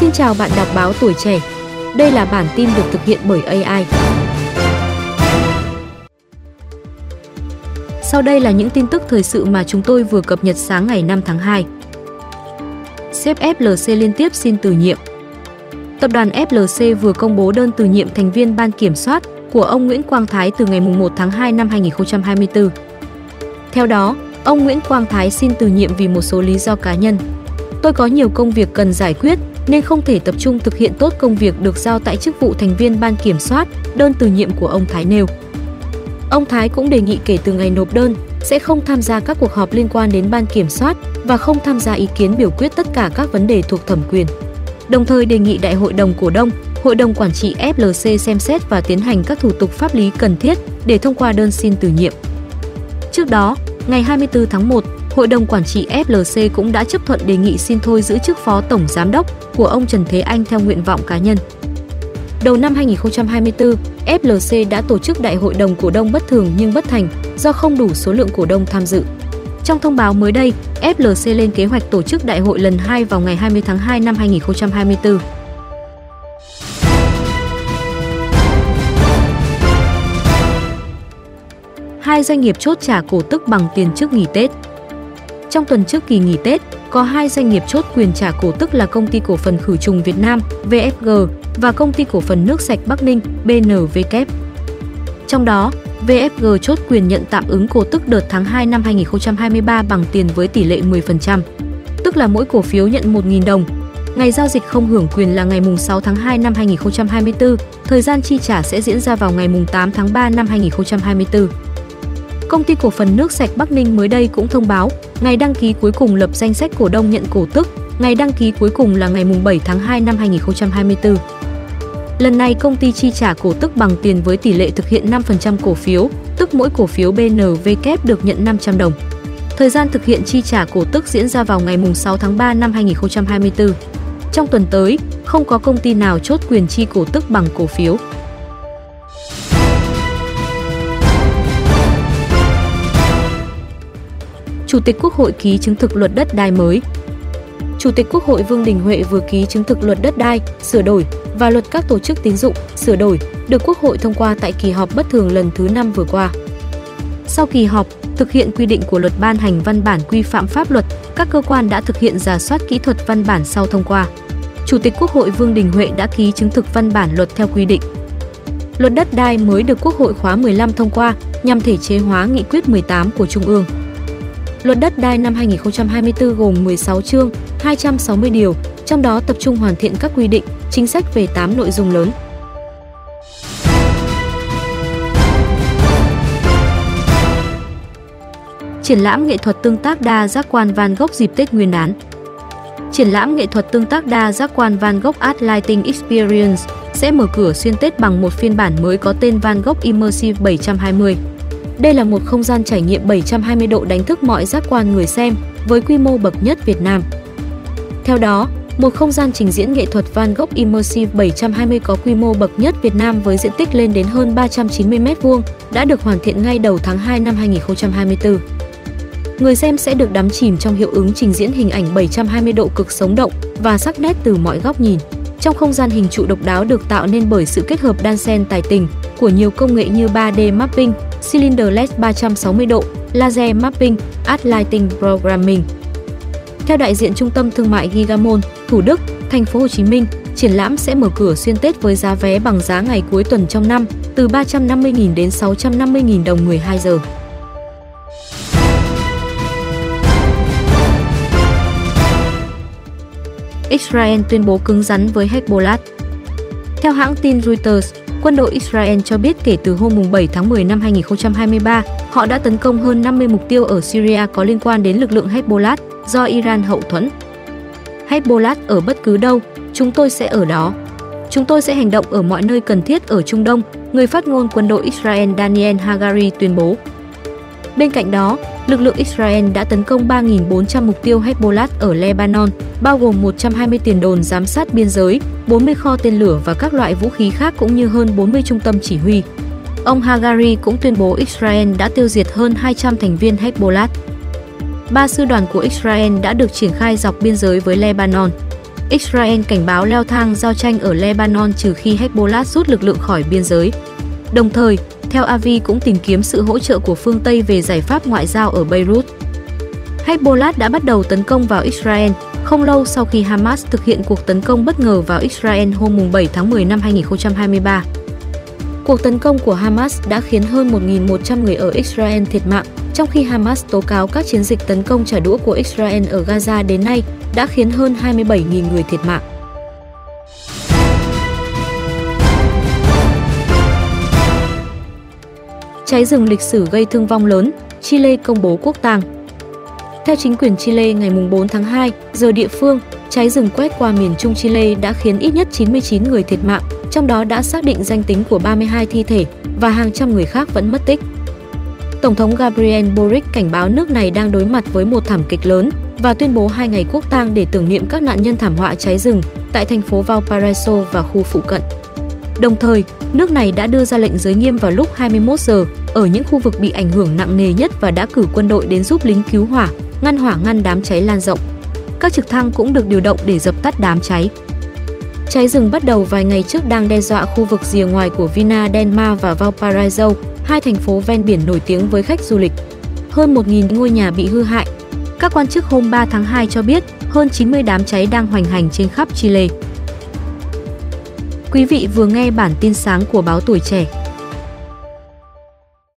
Xin chào bạn đọc báo tuổi trẻ. Đây là bản tin được thực hiện bởi AI. Sau đây là những tin tức thời sự mà chúng tôi vừa cập nhật sáng ngày 5 tháng 2. Sếp FLC liên tiếp xin từ nhiệm. Tập đoàn FLC vừa công bố đơn từ nhiệm thành viên ban kiểm soát của ông Nguyễn Quang Thái từ ngày 1 tháng 2 năm 2024. Theo đó, ông Nguyễn Quang Thái xin từ nhiệm vì một số lý do cá nhân. Tôi có nhiều công việc cần giải quyết nên không thể tập trung thực hiện tốt công việc được giao tại chức vụ thành viên ban kiểm soát, đơn từ nhiệm của ông Thái nêu. Ông Thái cũng đề nghị kể từ ngày nộp đơn sẽ không tham gia các cuộc họp liên quan đến ban kiểm soát và không tham gia ý kiến biểu quyết tất cả các vấn đề thuộc thẩm quyền. Đồng thời đề nghị Đại hội đồng cổ đông, Hội đồng quản trị FLC xem xét và tiến hành các thủ tục pháp lý cần thiết để thông qua đơn xin từ nhiệm. Trước đó, ngày 24 tháng 1, Hội đồng quản trị FLC cũng đã chấp thuận đề nghị xin thôi giữ chức phó tổng giám đốc của ông Trần Thế Anh theo nguyện vọng cá nhân. Đầu năm 2024, FLC đã tổ chức đại hội đồng cổ đông bất thường nhưng bất thành do không đủ số lượng cổ đông tham dự. Trong thông báo mới đây, FLC lên kế hoạch tổ chức đại hội lần 2 vào ngày 20 tháng 2 năm 2024. Hai doanh nghiệp chốt trả cổ tức bằng tiền trước nghỉ Tết. Trong tuần trước kỳ nghỉ Tết, có hai doanh nghiệp chốt quyền trả cổ tức là công ty cổ phần khử trùng Việt Nam VFG và công ty cổ phần nước sạch Bắc Ninh BNVK. Trong đó, VFG chốt quyền nhận tạm ứng cổ tức đợt tháng 2 năm 2023 bằng tiền với tỷ lệ 10%, tức là mỗi cổ phiếu nhận 1.000 đồng. Ngày giao dịch không hưởng quyền là ngày 6 tháng 2 năm 2024, thời gian chi trả sẽ diễn ra vào ngày 8 tháng 3 năm 2024. Công ty cổ phần nước sạch Bắc Ninh mới đây cũng thông báo, ngày đăng ký cuối cùng lập danh sách cổ đông nhận cổ tức, ngày đăng ký cuối cùng là ngày 7 tháng 2 năm 2024. Lần này công ty chi trả cổ tức bằng tiền với tỷ lệ thực hiện 5% cổ phiếu, tức mỗi cổ phiếu BNV được nhận 500 đồng. Thời gian thực hiện chi trả cổ tức diễn ra vào ngày 6 tháng 3 năm 2024. Trong tuần tới, không có công ty nào chốt quyền chi cổ tức bằng cổ phiếu. Chủ tịch Quốc hội ký chứng thực luật đất đai mới. Chủ tịch Quốc hội Vương Đình Huệ vừa ký chứng thực luật đất đai sửa đổi và luật các tổ chức tín dụng sửa đổi được Quốc hội thông qua tại kỳ họp bất thường lần thứ 5 vừa qua. Sau kỳ họp, thực hiện quy định của luật ban hành văn bản quy phạm pháp luật, các cơ quan đã thực hiện giả soát kỹ thuật văn bản sau thông qua. Chủ tịch Quốc hội Vương Đình Huệ đã ký chứng thực văn bản luật theo quy định. Luật đất đai mới được Quốc hội khóa 15 thông qua nhằm thể chế hóa nghị quyết 18 của Trung ương. Luật đất đai năm 2024 gồm 16 chương, 260 điều, trong đó tập trung hoàn thiện các quy định, chính sách về 8 nội dung lớn. Triển lãm nghệ thuật tương tác đa giác quan Van Gogh dịp Tết Nguyên đán. Triển lãm nghệ thuật tương tác đa giác quan Van Gogh Art Lighting Experience sẽ mở cửa xuyên Tết bằng một phiên bản mới có tên Van Gogh Immersive 720. Đây là một không gian trải nghiệm 720 độ đánh thức mọi giác quan người xem với quy mô bậc nhất Việt Nam. Theo đó, một không gian trình diễn nghệ thuật Van Gogh Immersive 720 có quy mô bậc nhất Việt Nam với diện tích lên đến hơn 390 m2 đã được hoàn thiện ngay đầu tháng 2 năm 2024. Người xem sẽ được đắm chìm trong hiệu ứng trình diễn hình ảnh 720 độ cực sống động và sắc nét từ mọi góc nhìn. Trong không gian hình trụ độc đáo được tạo nên bởi sự kết hợp đan xen tài tình của nhiều công nghệ như 3D mapping, cylinder LED 360 độ, laser mapping, ad lighting programming. Theo đại diện Trung tâm Thương mại Gigamon, Thủ Đức, Thành phố Hồ Chí Minh, triển lãm sẽ mở cửa xuyên Tết với giá vé bằng giá ngày cuối tuần trong năm, từ 350.000 đến 650.000 đồng 12 giờ. Israel tuyên bố cứng rắn với Hezbollah. Theo hãng tin Reuters, quân đội Israel cho biết kể từ hôm 7 tháng 10 năm 2023, họ đã tấn công hơn 50 mục tiêu ở Syria có liên quan đến lực lượng Hezbollah do Iran hậu thuẫn. Hezbollah ở bất cứ đâu, chúng tôi sẽ ở đó. Chúng tôi sẽ hành động ở mọi nơi cần thiết ở Trung Đông, người phát ngôn quân đội Israel Daniel Hagari tuyên bố. Bên cạnh đó, lực lượng Israel đã tấn công 3.400 mục tiêu Hezbollah ở Lebanon, bao gồm 120 tiền đồn giám sát biên giới, 40 kho tên lửa và các loại vũ khí khác cũng như hơn 40 trung tâm chỉ huy. Ông Hagari cũng tuyên bố Israel đã tiêu diệt hơn 200 thành viên Hezbollah. Ba sư đoàn của Israel đã được triển khai dọc biên giới với Lebanon. Israel cảnh báo leo thang giao tranh ở Lebanon trừ khi Hezbollah rút lực lượng khỏi biên giới. Đồng thời, theo Avi cũng tìm kiếm sự hỗ trợ của phương Tây về giải pháp ngoại giao ở Beirut. Hezbollah đã bắt đầu tấn công vào Israel không lâu sau khi Hamas thực hiện cuộc tấn công bất ngờ vào Israel hôm 7 tháng 10 năm 2023. Cuộc tấn công của Hamas đã khiến hơn 1.100 người ở Israel thiệt mạng, trong khi Hamas tố cáo các chiến dịch tấn công trả đũa của Israel ở Gaza đến nay đã khiến hơn 27.000 người thiệt mạng. Cháy rừng lịch sử gây thương vong lớn, Chile công bố quốc tang. Theo chính quyền Chile ngày 4 tháng 2, giờ địa phương, cháy rừng quét qua miền Trung Chile đã khiến ít nhất 99 người thiệt mạng, trong đó đã xác định danh tính của 32 thi thể và hàng trăm người khác vẫn mất tích. Tổng thống Gabriel Boric cảnh báo nước này đang đối mặt với một thảm kịch lớn và tuyên bố hai ngày quốc tang để tưởng niệm các nạn nhân thảm họa cháy rừng tại thành phố Valparaiso và khu phụ cận. Đồng thời, nước này đã đưa ra lệnh giới nghiêm vào lúc 21 giờ ở những khu vực bị ảnh hưởng nặng nề nhất và đã cử quân đội đến giúp lính cứu hỏa, ngăn hỏa ngăn đám cháy lan rộng. Các trực thăng cũng được điều động để dập tắt đám cháy. Cháy rừng bắt đầu vài ngày trước đang đe dọa khu vực rìa ngoài của Vina Denma và Valparaiso, hai thành phố ven biển nổi tiếng với khách du lịch. Hơn 1.000 ngôi nhà bị hư hại. Các quan chức hôm 3 tháng 2 cho biết hơn 90 đám cháy đang hoành hành trên khắp Chile. Quý vị vừa nghe bản tin sáng của báo Tuổi Trẻ.